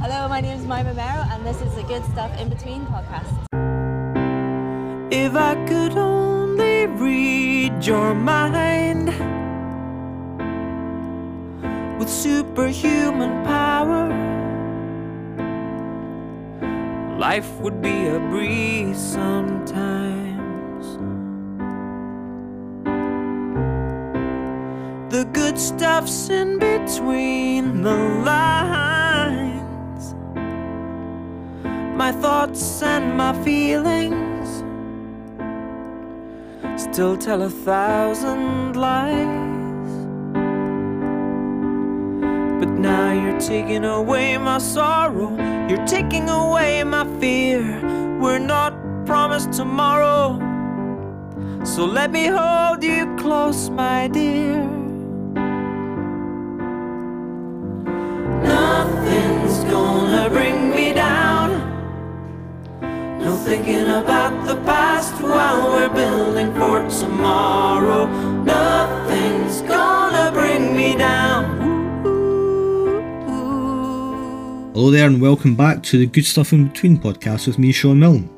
Hello, my name is Mima Merrow, and this is the Good Stuff in Between podcast. If I could only read your mind with superhuman power, life would be a breeze sometimes. The good stuff's in between the lines. My thoughts and my feelings still tell a thousand lies. But now you're taking away my sorrow, you're taking away my fear. We're not promised tomorrow, so let me hold you close, my dear. Thinking about the past while we're building for tomorrow. Nothing's gonna bring me down. Hello there, and welcome back to the Good Stuff in Between podcast with me, Shaun Milne.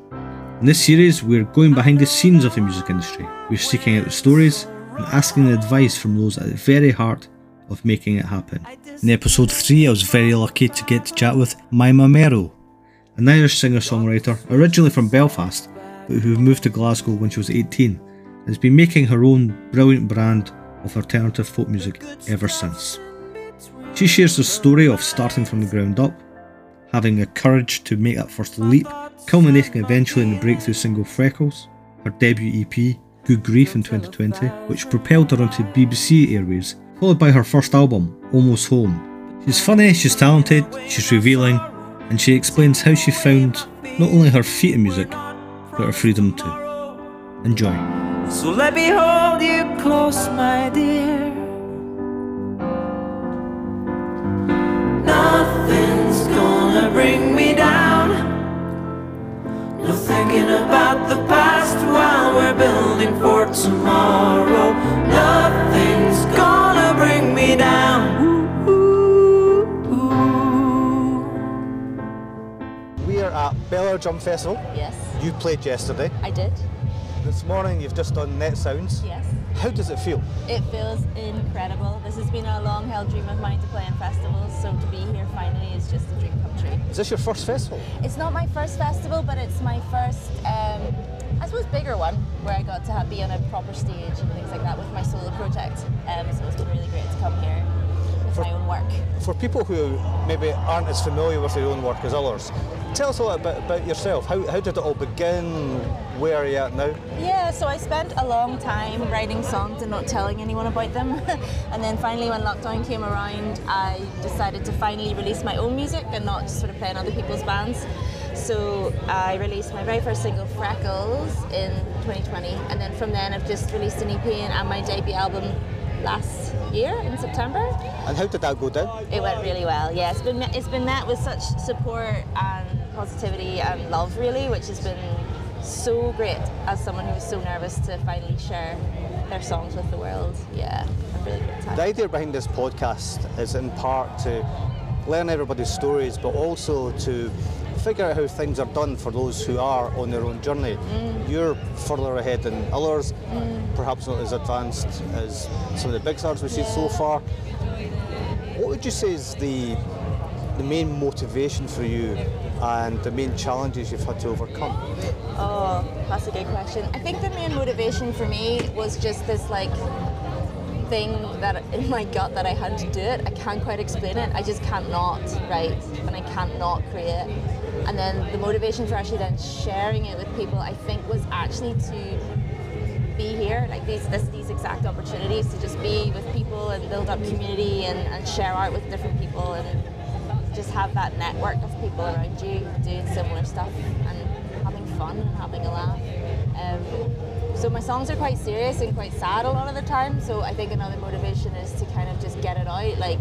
In this series, we're going behind the scenes of the music industry. We're seeking out the stories and asking advice from those at the very heart of making it happen. In episode 3, I was very lucky to get to chat with Mima Merrow, an Irish singer songwriter originally from Belfast, but who moved to Glasgow when she was 18 and has been making her own brilliant brand of alternative folk music ever since. She shares the story of starting from the ground up, having the courage to make that first leap, culminating eventually in the breakthrough single Freckles, her debut EP, Good Grief in 2020, which propelled her onto BBC airwaves, followed by her first album, Almost Home. She's funny, she's talented, she's revealing, and she explains how she found not only her feet in music, but her freedom too. Enjoy. So let me hold you close, my dear. Nothing's gonna bring me down. No thinking about the past while we're building for tomorrow. Nothing's At Belladrum Festival. Yes, You played yesterday. I did. This morning you've just done Net Sounds. Yes. How does it feel? It feels incredible. This has been a long held dream of mine to play in festivals, so to be here finally is just a dream come true. Is this your first festival? It's not my first festival, but it's my first, um, I suppose, bigger one where I got to have, be on a proper stage and things like that with my solo project. Um, so it's been really great to come here with For- my own work. For people who maybe aren't as familiar with their own work as others, tell us a little bit about yourself. How, how did it all begin? Where are you at now? Yeah, so I spent a long time writing songs and not telling anyone about them. and then finally, when lockdown came around, I decided to finally release my own music and not just sort of play in other people's bands. So I released my very first single, Freckles, in 2020. And then from then, I've just released an EP and my debut album last year in September. And how did that go down? It went really well. Yeah, it's been it's been met with such support and positivity and love, really, which has been so great as someone who was so nervous to finally share their songs with the world. Yeah, a really good time. The idea behind this podcast is in part to learn everybody's stories, but also to figure out how things are done for those who are on their own journey. Mm. You're further ahead than others, mm. perhaps not as advanced as some of the big stars we've seen so far. What would you say is the the main motivation for you and the main challenges you've had to overcome? Oh, that's a good question. I think the main motivation for me was just this like thing that in my gut that I had to do it. I can't quite explain it. I just can't not write and I can't not create. And then the motivation for actually then sharing it with people, I think, was actually to be here, like these this, these exact opportunities to just be with people and build up community and, and share art with different people and just have that network of people around you doing similar stuff and having fun and having a laugh. Um, so my songs are quite serious and quite sad a lot of the time. So I think another motivation is to kind of just get it out, like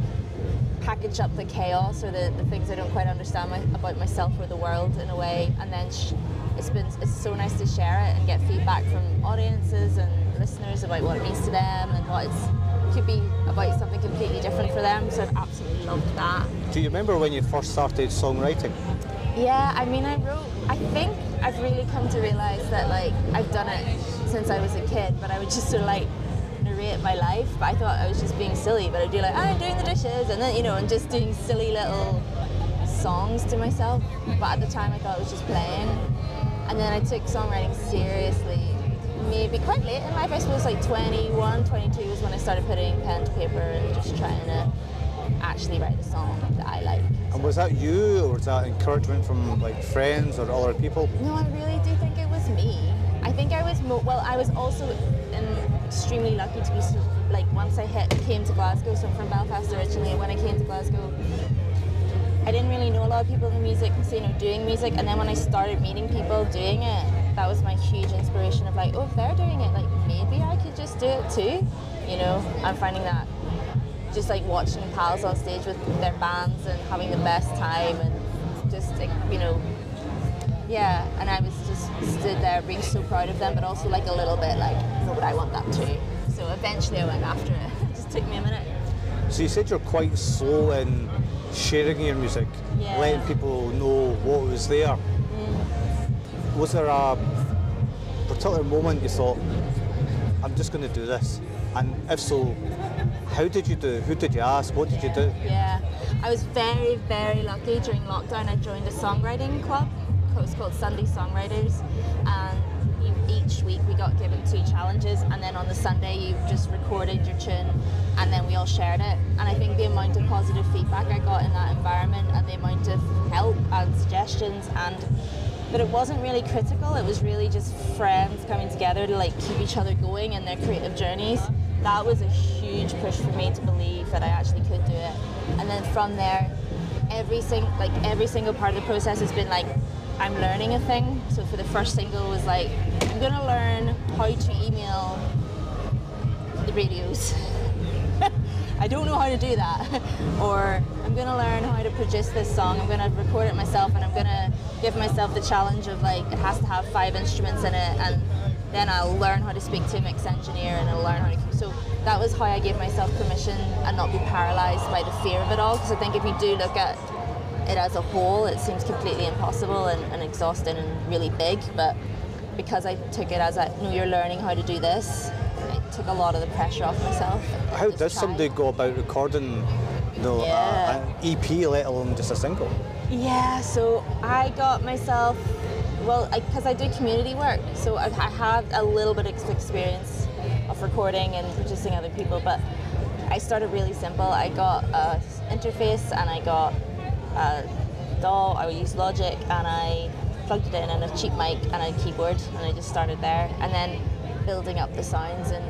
package up the chaos or the, the things I don't quite understand my, about myself or the world in a way, and then sh- it's been it's so nice to share it and get feedback from audiences and listeners about what it means to them and what it's could be about something completely different for them. So I've absolutely loved that. Do you remember when you first started songwriting? Yeah, I mean, I wrote. I think I've really come to realize that like I've done it since I was a kid, but I would just sort of like narrate my life. But I thought I was just being silly. But I'd be like, oh, I'm doing the dishes, and then you know, and just doing silly little songs to myself. But at the time, I thought it was just playing. And then I took songwriting seriously. Maybe quite late in life, I suppose like 21, 22 was when I started putting pen to paper and just trying to actually write a song that I like. And was that you, or was that encouragement from like friends or other people? No, I really do think it was me. I think I was mo- well. I was also extremely lucky to be so, like once I hit came to Glasgow. So I'm from Belfast originally. and When I came to Glasgow, I didn't really know a lot of people in the music scene or doing music. And then when I started meeting people doing it, that was my huge inspiration of like, oh, if they're doing it, like maybe I could just do it too. You know, I'm finding that just like watching pals on stage with their bands and having the best time and just like, you know yeah and i was just stood there being so proud of them but also like a little bit like no but i want that too so eventually i went after it it just took me a minute So you said you're quite slow in sharing your music, Yeah. letting people know what was there. Mm. Was there a particular moment you thought, I'm just going to do this? And if so, how did you do? Who did you ask? What did you do? Yeah, I was very, very lucky during lockdown. I joined a songwriting club. It was called Sunday Songwriters, and each week we got given two challenges, and then on the Sunday you just recorded your tune, and then we all shared it. And I think the amount of positive feedback I got in that environment, and the amount of help and suggestions, and but it wasn't really critical. It was really just friends coming together to like keep each other going in their creative journeys. That was a huge push for me to believe that I actually could do it. And then from there, every sing like every single part of the process has been like I'm learning a thing. So for the first single was like I'm gonna learn how to email the radios. I don't know how to do that. or I'm gonna learn how to produce this song. I'm gonna record it myself and I'm gonna give myself the challenge of like it has to have five instruments in it and then I'll learn how to speak to a mix engineer and I'll learn how to so that was how I gave myself permission and not be paralyzed by the fear of it all because I think if you do look at it as a whole it seems completely impossible and, and exhausting and really big but because I took it as I no you're learning how to do this it took a lot of the pressure off myself How does somebody go about recording you know, Yeah. a- an EP, let alone just a single? Yeah, so I got myself, well, because I, do community work, so I, I had a little bit of experience of recording and producing other people, but I started really simple. I got a interface and I got a DAW, I used Logic, and I plugged it in and a cheap mic and a keyboard, and I just started there, and then building up the sounds and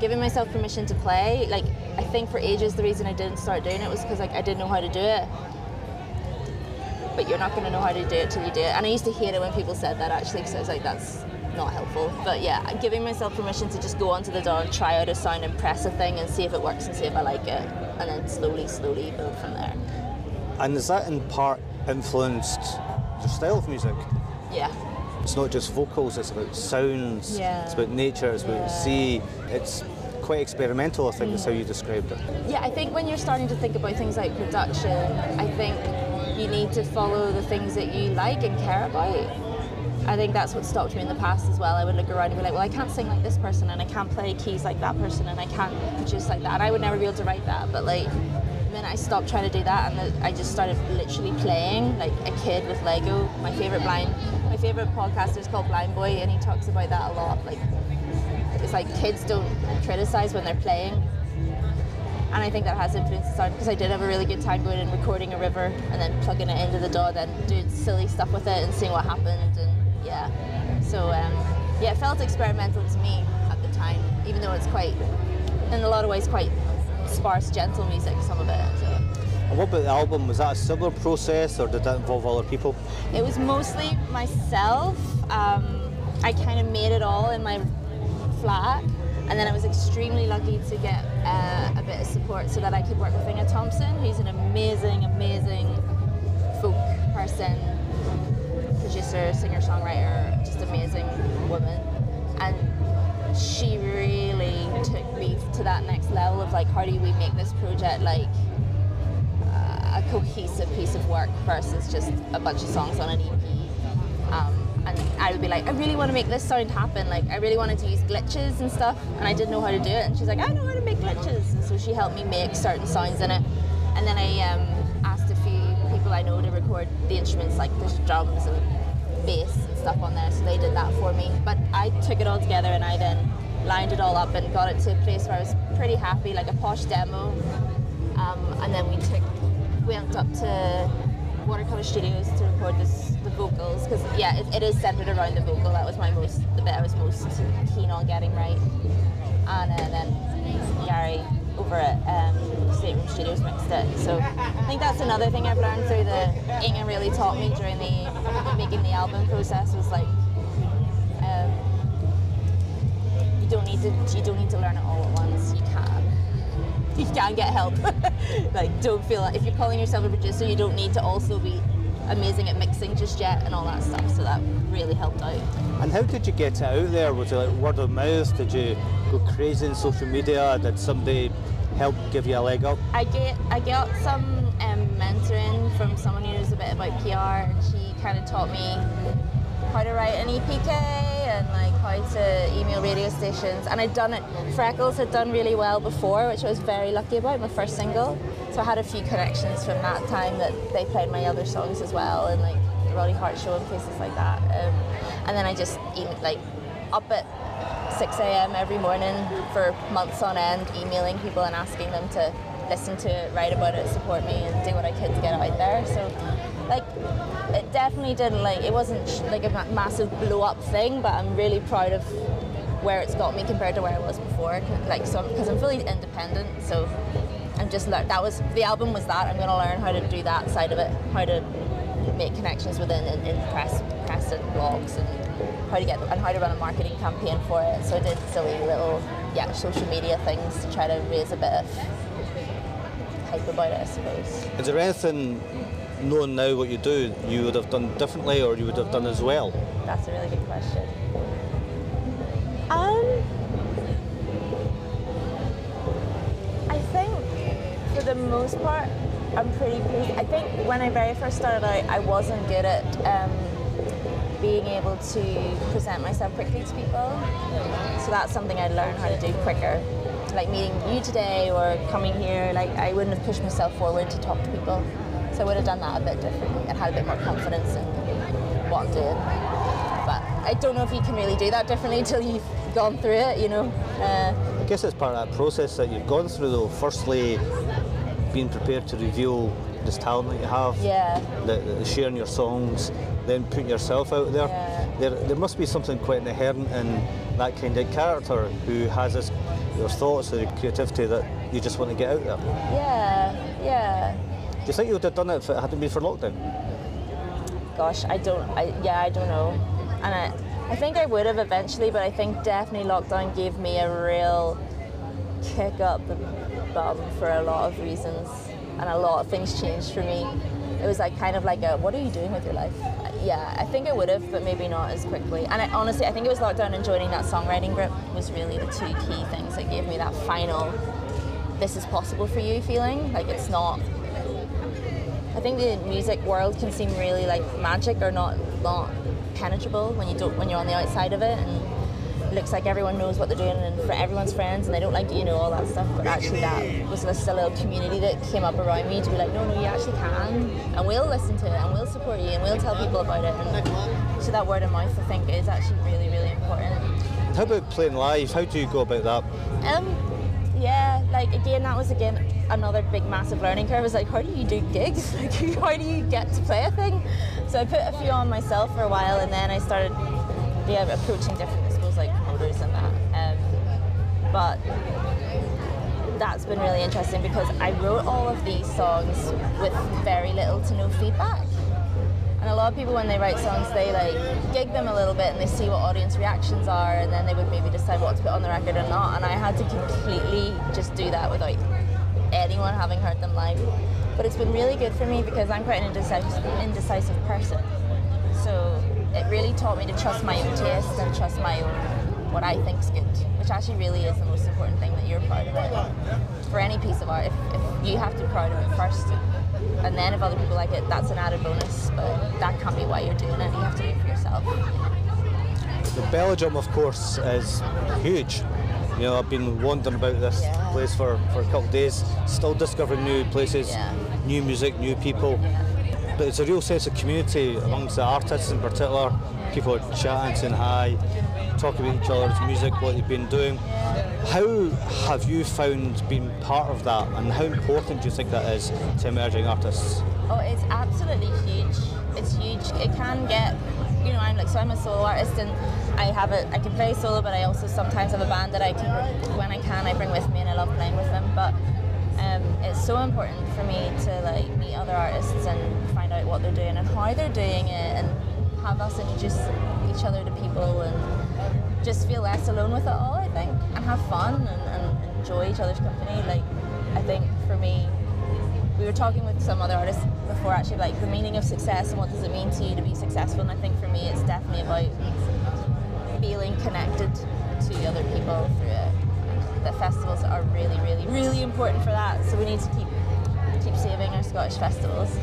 giving myself permission to play. Like, I think for ages the reason I didn't start doing it was because like I didn't know how to do it but you're not going to know how to do it till you do it. And I used to hate it when people said that actually, because I was like, that's not helpful. But yeah, giving myself permission to just go onto the DAW and try out a sound and press a thing and see if it works and see if I like it, and then slowly, slowly build from there. And has that in part influenced your style of music? Yeah. It's not just vocals, it's about sounds, Yeah. it's about nature, it's about Yeah. sea. It's quite experimental, I think, is how you described it. Yeah, I think when you're starting to think about things like production, I think you need to follow the things that you like and care about. I think that's what stopped me in the past as well. I would look around and be like, well, I can't sing like this person, and I can't play keys like that person, and I can't produce like that. And I would never be able to write that. But like, the minute I stopped trying to do that, and I just started literally playing like a kid with Lego. My favorite blind, my favorite podcaster is called Blind Boy, and he talks about that a lot. Like, it's like kids don't criticize when they're playing. And I think that has influenced the sound because I did have a really good time going and recording a river and then plugging it into the DAW, then doing silly stuff with it and seeing what happened. And yeah, so um, yeah, it felt experimental to me at the time, even though it's quite, in a lot of ways, quite sparse, gentle music, some of it. So. And what about the album? Was that a similar process or did that involve other people? It was mostly myself. Um, I kind of made it all in my flat, and then I was extremely lucky to get uh, a bit of support so that I could work with Inge Thomson, who's an amazing, amazing folk person, producer, singer, songwriter, just amazing woman. And she really took me to that next level of like, how do we make this project like uh, a cohesive piece of work versus just a bunch of songs on an EP. Um, and I would be like, I really want to make this sound happen. Like, I really wanted to use glitches and stuff, and I didn't know how to do it. And she's like, I know how to make glitches. And so she helped me make certain sounds in it. And then I um, asked a few people I know to record the instruments, like the drums and bass and stuff on there. So they did that for me. But I took it all together and I then lined it all up and got it to a place where I was pretty happy, like a posh demo. Um, and then we took, went up to Watercolor Studios to record this, the vocals because yeah, it, it is centered around the vocal. That was my most, the bit I was most keen on getting right. And uh, then Gary over at um, State Room Studios mixed it. So I think that's another thing I've learned through the Inge really taught me during the making the album process was like. Um, you don't need to you don't need to learn it all at once. You can. Get help. like don't feel like if you're calling yourself a producer, you don't need to also be amazing at mixing just yet and all that stuff. So that really helped out. And how did you get it out there? Was it like word of mouth? Did you go crazy in social media? Did somebody help give you a leg up? I get I got some um, mentoring from someone who knows a bit about PR, and she kind of taught me how to write an EPK and like how to email radio stations. And I'd done it. Freckles had done really well before, which I was very lucky about. My first single, so I had a few connections from that time that they played my other songs as well, and like the Roddy Hart Show and places like that. Um, and then I just like up at 6 a.m. every morning for months on end, emailing people and asking them to listen to it, write about it, support me, and do what I could to get it out there. So, like, it definitely didn't like it wasn't like a ma- massive blow up thing, but I'm really proud of where it's got me compared to where I was before. Like, so because I'm fully independent, so I'm just lear- that was the album was that. I'm gonna learn how to do that side of it, how to make connections within in, in press, press and blogs, and how to get and how to run a marketing campaign for it. So I did silly little yeah social media things to try to raise a bit of hype about it, I suppose. Is there anything, knowing now what you do, you would have done differently or you would have done as well? That's a really good question. Um, I think for the most part, I'm pretty pleased. I think when I very first started out, I wasn't good at um, being able to present myself quickly to people. So that's something I learned how to do quicker. Like meeting you today or coming here, like I wouldn't have pushed myself forward to talk to people. I would have done that a bit differently and had a bit more confidence in what I'm doing. But I don't know if you can really do that differently until you've gone through it, you know. Uh, I guess it's part of that process that you've gone through though. Firstly, being prepared to reveal this talent that you have, yeah, the, the sharing your songs, then putting yourself out there. Yeah. There, there must be something quite inherent in that kind of character who has this, your thoughts, the creativity that you just want to get out there. yeah, yeah. You think you would have done it if it hadn't been for lockdown? Gosh, I don't. I yeah, I don't know. And I, I think I would have eventually, but I think definitely lockdown gave me a real kick up the bum for a lot of reasons, and a lot of things changed for me. It was like kind of like a, what are you doing with your life? Yeah, I think I would have, but maybe not as quickly. And I, honestly, I think it was lockdown and joining that songwriting group was really the two key things that gave me that final, this is possible for you feeling. Like it's not I think the music world can seem really like magic or not not penetrable when you don't when you're on the outside of it and it looks like everyone knows what they're doing and for everyone's friends and they don't like you know all that stuff but actually that was just a little community that came up around me to be like no no you actually can and we'll listen to it and we'll support you and we'll tell people about it and so that word of mouth I think is actually really really important how about playing live? How do you go about that? um, yeah, like again, that was again another big massive learning curve. Is like, how do you do gigs? Like, how do you get to play a thing? So I put a few on myself for a while, and then I started, yeah, approaching different, schools like promoters and that. Um, but that's been really interesting because I wrote all of these songs with very little to no feedback. A lot of people, when they write songs, they like gig them a little bit and they see what audience reactions are, and then they would maybe decide what to put on the record or not. And I had to completely just do that without anyone having heard them live. But it's been really good for me because I'm quite an indecisive, indecisive person. So it really taught me to trust my own taste and trust my own what I think's good, which actually really is the most important thing that you're proud of it. For any piece of art, if, if you have to be proud of it first, and then if other people like it, that's an added bonus. But that can't be why you're doing it. You have to do it for yourself. The Belladrum, of course, is huge. You know, I've been wandering about this Yeah. place for, for a couple of days, still discovering new places, Yeah. new music, new people. But it's a real sense of community amongst the artists in particular. People are chatting, saying hi, talking about each other's music, what they've been doing. How have you found being part of that, and how important do you think that is to emerging artists? Oh, it's absolutely huge. It's huge. It can get, you know, I'm like, so I'm a solo artist and I have it, I can play solo, but I also sometimes have a band that I can, when I can, I bring with me and I love playing with them. But um, it's so important for me to like meet other artists and find out what they're doing and how they're doing it and have us introduce each other to people and just feel less alone with it all, think, and have fun and, and enjoy each other's company. Like, I think for me, we were talking with some other artists before actually like the meaning of success and what does it mean to you to be successful and I think for me it's definitely about feeling connected to other people through it. The festivals are really, really, really important for that. So we need to keep keep saving our Scottish festivals.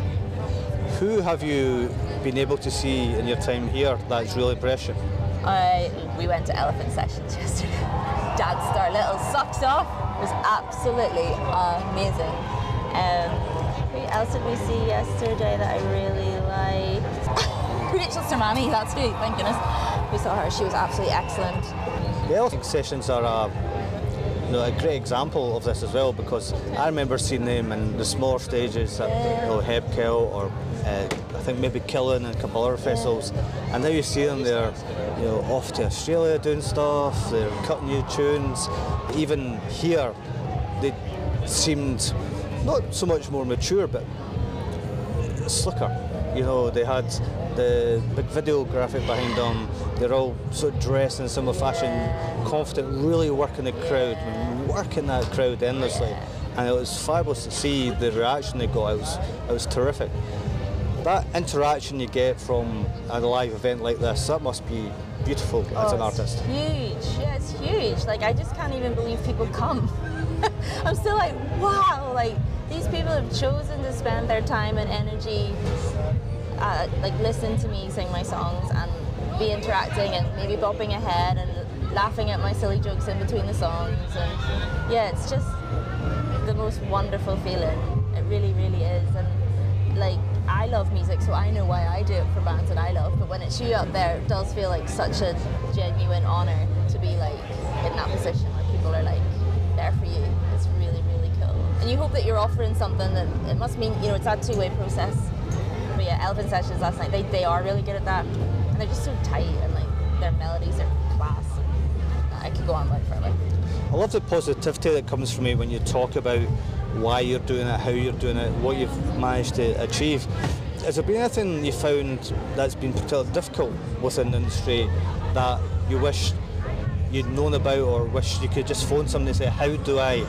Who have you been able to see in your time here that's really impressed you? I we went to elephant sessions yesterday. Danced our little socks off. It was absolutely amazing. Um, who else did we see yesterday that I really liked? Rachel Sermanni, that's who, thank goodness. We saw her, she was absolutely excellent. The elephant sessions are a, you know, a great example of this as well because I remember seeing them in the smaller stages at you know, HebCelt or uh, I think maybe Killin and a couple other festivals, and now you see them they're you know off to Australia doing stuff, they're cutting new tunes. Even here, they seemed not so much more mature, but slicker. You know, they had the big video graphic behind them. They're all sort of dressed in similar fashion, confident, really working the crowd, working that crowd endlessly. And it was fabulous to see the reaction they got. It was, it was terrific. That interaction you get from a live event like this, that must be beautiful as an Oh, it's artist. Huge, yeah, it's huge. Like I just can't even believe people come. I'm still like, wow, like these people have chosen to spend their time and energy, uh, like listen to me sing my songs and be interacting and maybe bopping ahead and laughing at my silly jokes in between the songs. And yeah, it's just the most wonderful feeling. It really, really is. And like, I love music, so I know why I do it for bands that I love. But when it's you up there, it does feel like such a genuine honor to be like in that position where people are like there for you. It's really, really cool. And you hope that you're offering something that it must mean, you know, it's that two-way process. But yeah, Elephant Sessions last night, they, they are really good at that. And they're just so tight and like their melodies are class. I could go on like forever. I love the positivity that comes from you when you talk about why you're doing it, how you're doing it, what you've managed to achieve. Has there been anything you found that's been particularly difficult within the industry that you wish you'd known about or wish you could just phone somebody and say, how do I?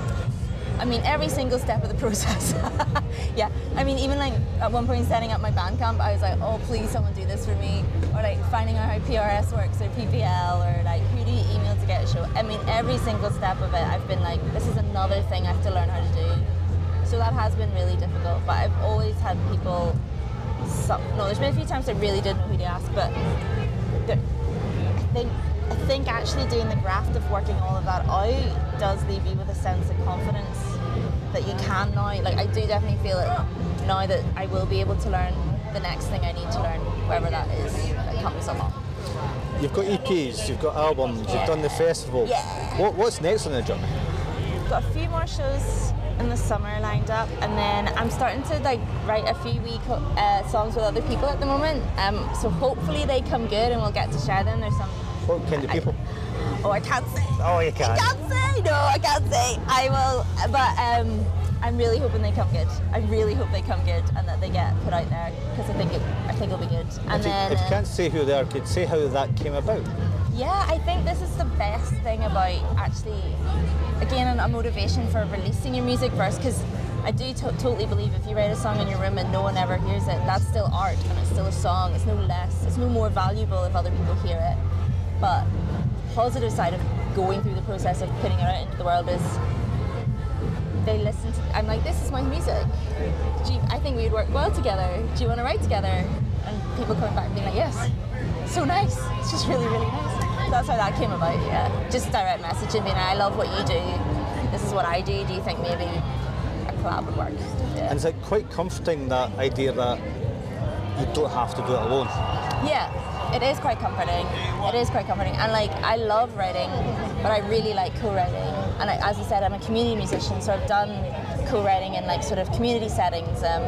I mean, every single step of the process. yeah. I mean, even like at one point setting up my Bandcamp, I was like, oh, please someone do this for me. Or like finding out how PRS works or PPL or like who do you email show. I mean, every single step of it, I've been like, this is another thing I have to learn how to do. So that has been really difficult. But I've always had people, some, no, there's been a few times I really didn't know who to ask, but I think I think actually doing the graft of working all of that out does leave you with a sense of confidence that you can now. Like I do definitely feel it now that I will be able to learn the next thing I need to learn, wherever that is, that comes along. You've got EPs, you've got albums, Yeah. you've done the festival. Yeah. What, what's next on the journey? got a few more shows in the summer lined up, and then I'm starting to like write a few wee uh, songs with other people at the moment. Um, so hopefully they come good and we'll get to share them. There's some. What kind of people? Oh, I can't say. Oh, you can't. I can. can't say. No, I can't say. I will, but um, I'm really hoping they come good. I really hope they come good and that they get put out there because I think it, I think it'll be good. And If you, then. if you uh, can't say who they are, could say how that came about. yeah, I think this is the best thing about actually, again, a motivation for releasing your music first because I do to- totally believe if you write a song in your room and no one ever hears it, that's still art and it's still a song. It's no less, it's no more valuable if other people hear it. But positive side of going through the process of putting it out into the world is they listen to. I'm like, this is my music. Do you, I think we'd work well together. Do you want to write together? And people coming back and being like, yes, so nice. It's just really, really nice. That's how that came about. Yeah, just direct messaging, being, I love what you do. This is what I do. Do you think maybe a collab would work? Yeah. And is it quite comforting that idea that you don't have to do it alone? Yeah, it is quite comforting. It is quite comforting, and like I love writing, but I really like co-writing. And I, as I said, I'm a community musician, so I've done co-writing in like sort of community settings um,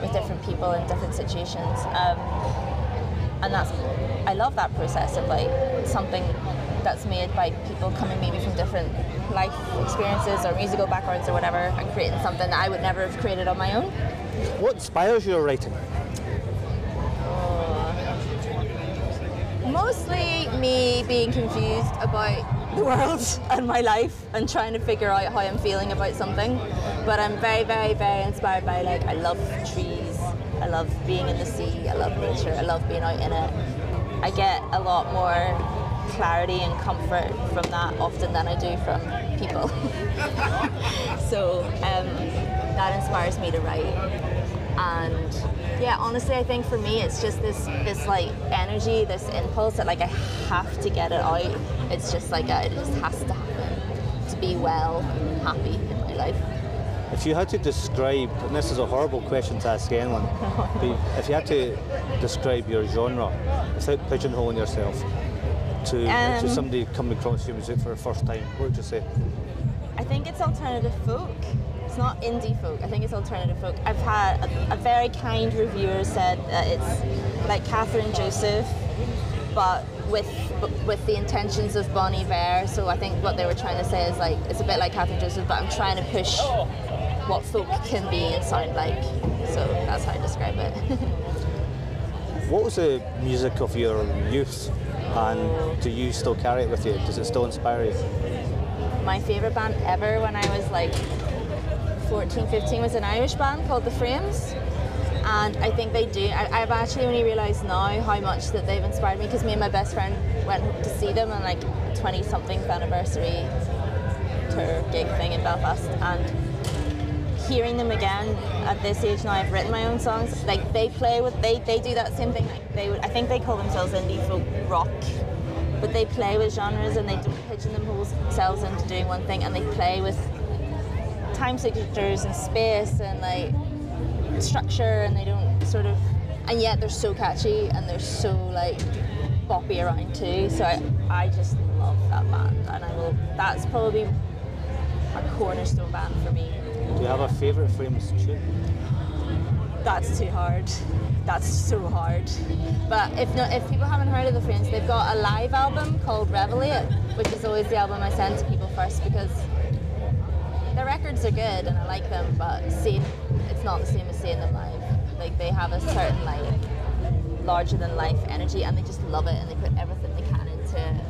with different people in different situations. Um, and that's I love that process of like something that's made by people coming maybe from different life experiences or musical backgrounds or whatever, and creating something that I would never have created on my own. What inspires your writing? Mostly me being confused about the world and my life and trying to figure out how I'm feeling about something. But I'm very, very, very inspired by like I love trees, I love being in the sea, I love nature, I love being out in it. I get a lot more clarity and comfort from that often than I do from people. so um, that inspires me to write and yeah honestly i think for me it's just this this like energy this impulse that like i have to get it out. It's just like a, it just has to happen to be well and happy in my life. If you had to describe, and this is a horrible question to ask anyone, but if you had to describe your genre without pigeonholing yourself to, to Um, somebody coming across your music for the first time, what would you say? i think it's alternative folk not indie folk i think it's alternative folk i've had a, a very kind reviewer said that it's like Kathryn Joseph but with with the intentions of Bon Iver. So I think what they were trying to say is like it's a bit like Kathryn Joseph, but I'm trying to push what folk can be and sound like. So that's how I describe it. What was the music of your youth, and do you still carry it with you? Does it still inspire you? My favorite band ever when I was like 14, 15 was an Irish band called The Frames. And I think they do. I, I've actually only realised now how much that they've inspired me because me and my best friend went to see them on like 20 something anniversary tour gig thing in Belfast. And hearing them again at this age now, I've written my own songs. Like they play with, they, they do that same thing. Like they would, I think they call themselves indie folk rock, but they play with genres and they don't pigeon themselves into doing one thing, and they play with time signatures and space and like structure, and they don't sort of, and yet they're so catchy and they're so like boppy around too. So I, I just love that band, and I will. That's probably a cornerstone band for me. Do you have a favourite Frames tune? That's too hard. That's so hard. But if not if people haven't heard of the Frames, they've got a live album called Revelate, which is always the album I send to people first because their records are good and I like them, but seeing it's not the same as seeing them live. Like they have a certain like larger than life energy and they just love it and they put everything they can into it.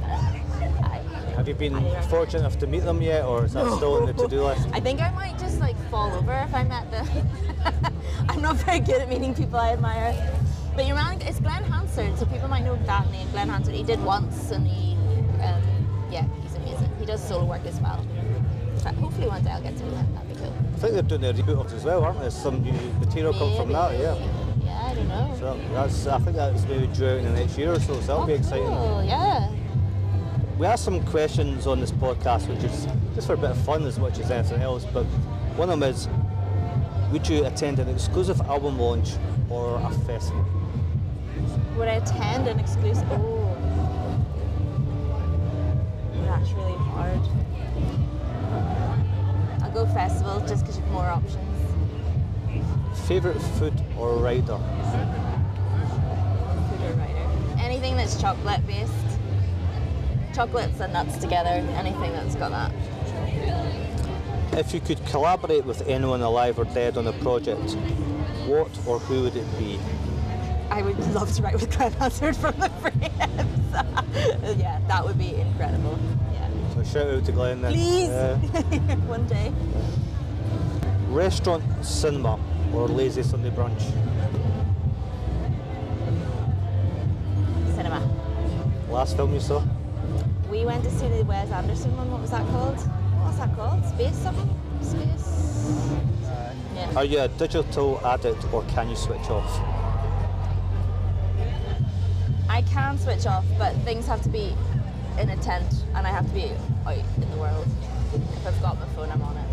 I, Have you been I recommend it. fortunate enough to meet them yet, or is that still on the to-do list? I think I might just like fall over if I met them. I'm not very good at meeting people I admire. But your man, it's Glen Hansard, so people might know that name. Glen Hansard, he did once and he, um, yeah, he's amazing. He does solo work as well. But hopefully one day I'll get to meet him, that'd be cool. I think they're doing their reboot of it as well, aren't they? Some new material come from that, yeah. Yeah, I don't know. So that's, I think that's maybe due out in the next year or so, so that'll oh, be exciting. Cool, yeah. We asked some questions on this podcast, which is just for a bit of fun as much as anything else. But one of them is, would you attend an exclusive album launch or a festival? Would I attend an exclusive? Oh, that's really hard. Go festival just because you have more options. Favorite food or rider? Food or writer. Anything that's chocolate based. Chocolates and nuts together. Anything that's got that. If you could collaborate with anyone alive or dead on a project, what or who would it be? I would love to write with Glen Hansard from the Frames. yeah, that would be incredible. So shout out to Glen then. Please, Uh, one day. restaurant, cinema, or lazy Sunday brunch? Cinema. Last film you saw? we went to see the Wes Anderson one. What was that called? What's that called? Space something? Space. Yeah. Are you a digital addict or can you switch off? I can switch off, but things have to be in a tent, and I have to be out in the world. If I've got my phone, I'm on it.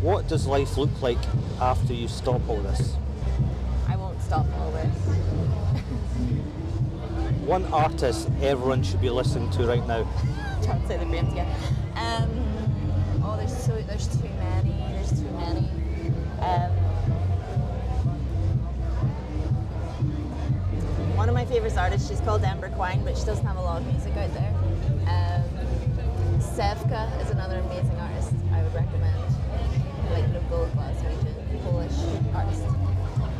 What does life look like after you stop all this? I won't stop all this. One artist everyone should be listening to right now. Trying to say the names again. Um, oh, there's so there's too many. There's too many. Um, my favourite artists, she's called Amber Quine, but she doesn't have a lot of music out there. Um, Sevka is another amazing artist I would recommend. Like local Glaswegian, Polish artist.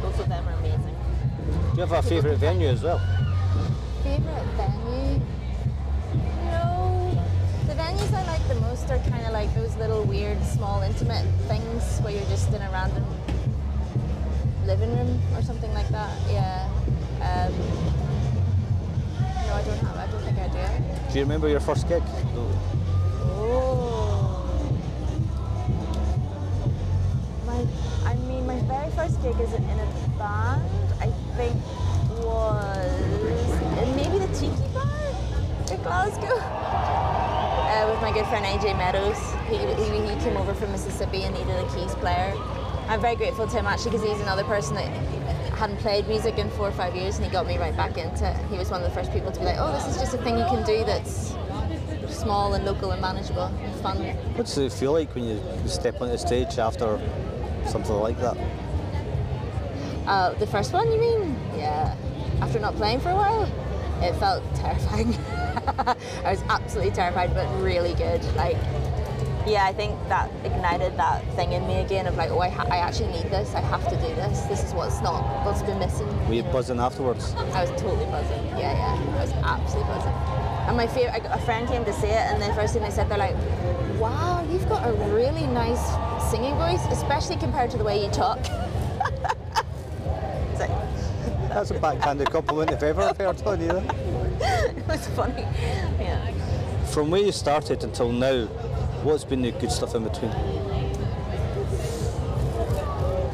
Both of them are amazing. Do you have a favourite venue as well? Favorite venue? No. The venues I like the most are kind of like those little weird, small, intimate things where you're just in a random living room or something like that. Yeah. Um, no, I don't have. I don't think I do. Do you remember your first gig? Oh. My, I mean, my very first gig is in a band. I think was maybe the Tiki Bar in Glasgow. Uh, with my good friend AJ Meadows. He, he, he came over from Mississippi and needed a keys player. I'm very grateful to him actually because he's another person that hadn't played music in four or five years and he got me right back into it. He was one of the first people to be like, oh, this is just a thing you can do that's small and local and manageable and fun. What does it feel like when you step on the stage after something like that? Uh, the first one, you mean? Yeah. After not playing for a while, it felt terrifying. I was absolutely terrified, but really good. Like, yeah, I think that ignited that thing in me again of like, oh, I, ha- I actually need this. I have to do this. This is what's not, what's been missing. Were you know? buzzing afterwards? I was totally buzzing. Yeah, yeah. I was absolutely buzzing. And my favorite, a friend came to see it, and the first thing they said, they're like, "Wow, you've got a really nice singing voice, especially compared to the way you talk." Like, That's a backhanded compliment if ever I've heard on you. it was funny. Yeah. From where you started until now, what's been the good stuff in between?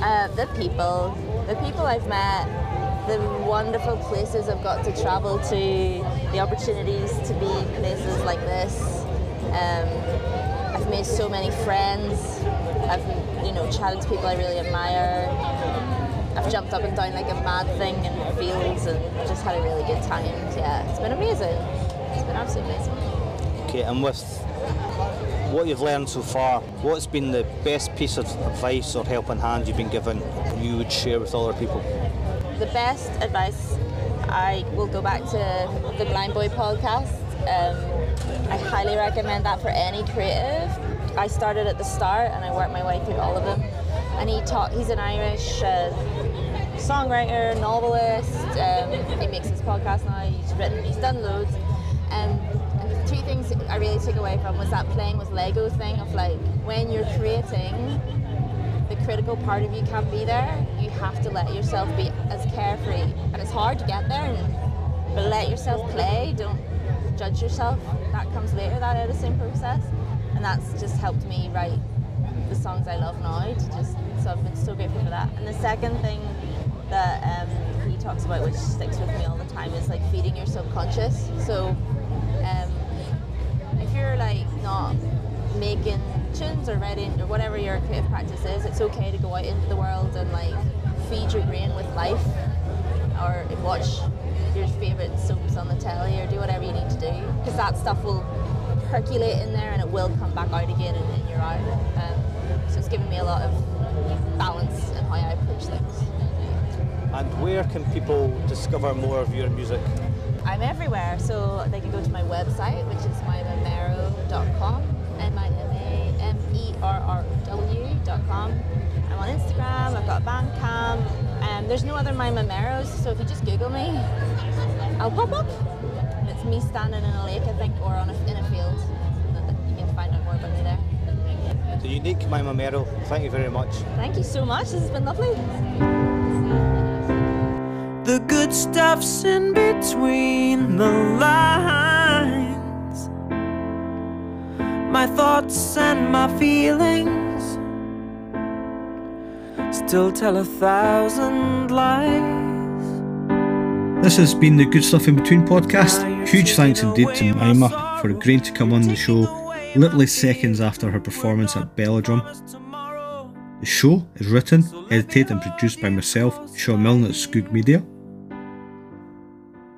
Uh, the people, the people I've met, the wonderful places I've got to travel to, the opportunities to be in places like this. Um, I've made so many friends. I've, you know, chatted to people I really admire. I've jumped up and down like a mad thing in fields and just had a really good time. Yeah, it's been amazing. It's been absolutely amazing. Okay, and with what you've learned so far, what's been the best piece of advice or helping hand you've been given you would share with other people? The best advice, I will go back to the Blind Boy podcast. Um, I highly recommend that for any creative. I started at the start and I worked my way through all of them. And he taught, he's an Irish uh, songwriter, novelist. Um, he makes his podcast now. He's written, he's done loads. Um, and I really took away from was that playing with Lego thing of like when you're creating, the critical part of you can't be there. You have to let yourself be as carefree, and it's hard to get there. And, but let yourself play. Don't judge yourself. That comes later. That editing process, and that's just helped me write the songs I love now. To just so I've been so grateful for that. And the second thing that um, he talks about, which sticks with me all the time, is like feeding your subconscious. So you're like not making tunes or writing or whatever your creative practice is, it's okay to go out into the world and like feed your brain with life or watch your favorite soaps on the telly or do whatever you need to do because that stuff will percolate in there and it will come back out again in, in your art. Um, so it's given me a lot of balance in how I approach things. And where can people discover more of your music? I'm everywhere, so they can go to my website, which is mimamerrow.com, there's no other Mima Merrows, so if you just Google me, I'll pop up. It's me standing in a lake, I think, or on a, in a field. You can find out more about me there. The unique Mima Merrow, thank you very much. Thank you so much, this has been lovely. The good stuff's in between the lines. my thoughts and my feelings still tell a thousand lies. This has been the Good Stuff in Between podcast. Huge thanks indeed to Mima for agreeing to come on the show literally seconds after her performance at Belladrum. The show is written, edited, and produced by myself, Shaun Milne at Skoog Media.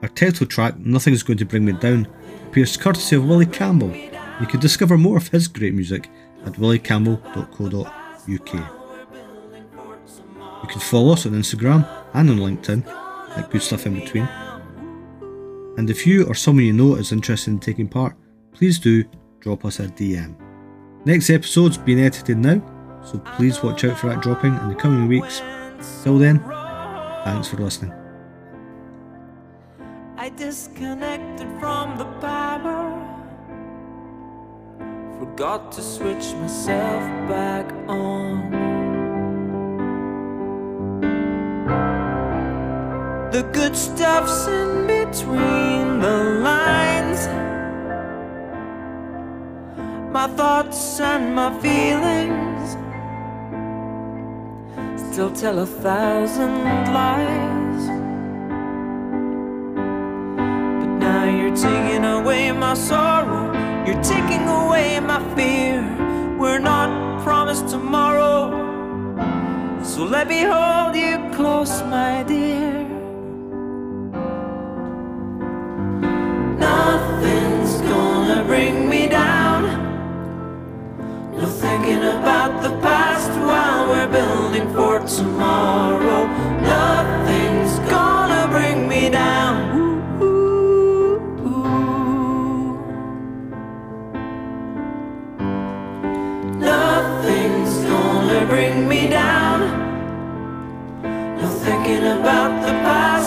Our title track, Nothing's Going to Bring Me Down, appears courtesy of Willie Campbell. You can discover more of his great music at williecampbell.co.uk. You can follow us on Instagram and on LinkedIn at Good Stuff In Between. And if you or someone you know is interested in taking part, please do drop us a DM. Next episode's being edited now, so please watch out for that dropping in the coming weeks. Till then, thanks for listening. I disconnected from the power. Forgot to switch myself back on. The good stuff's in between the lines. My thoughts and my feelings still tell a thousand lies. But now you're taking away my sorrow, you're taking away my fear. We're not promised tomorrow, so let me hold you close, my dear. the past while we're building for tomorrow. Nothing's gonna bring me down. Ooh, ooh, ooh. Nothing's gonna bring me down. No thinking about the past.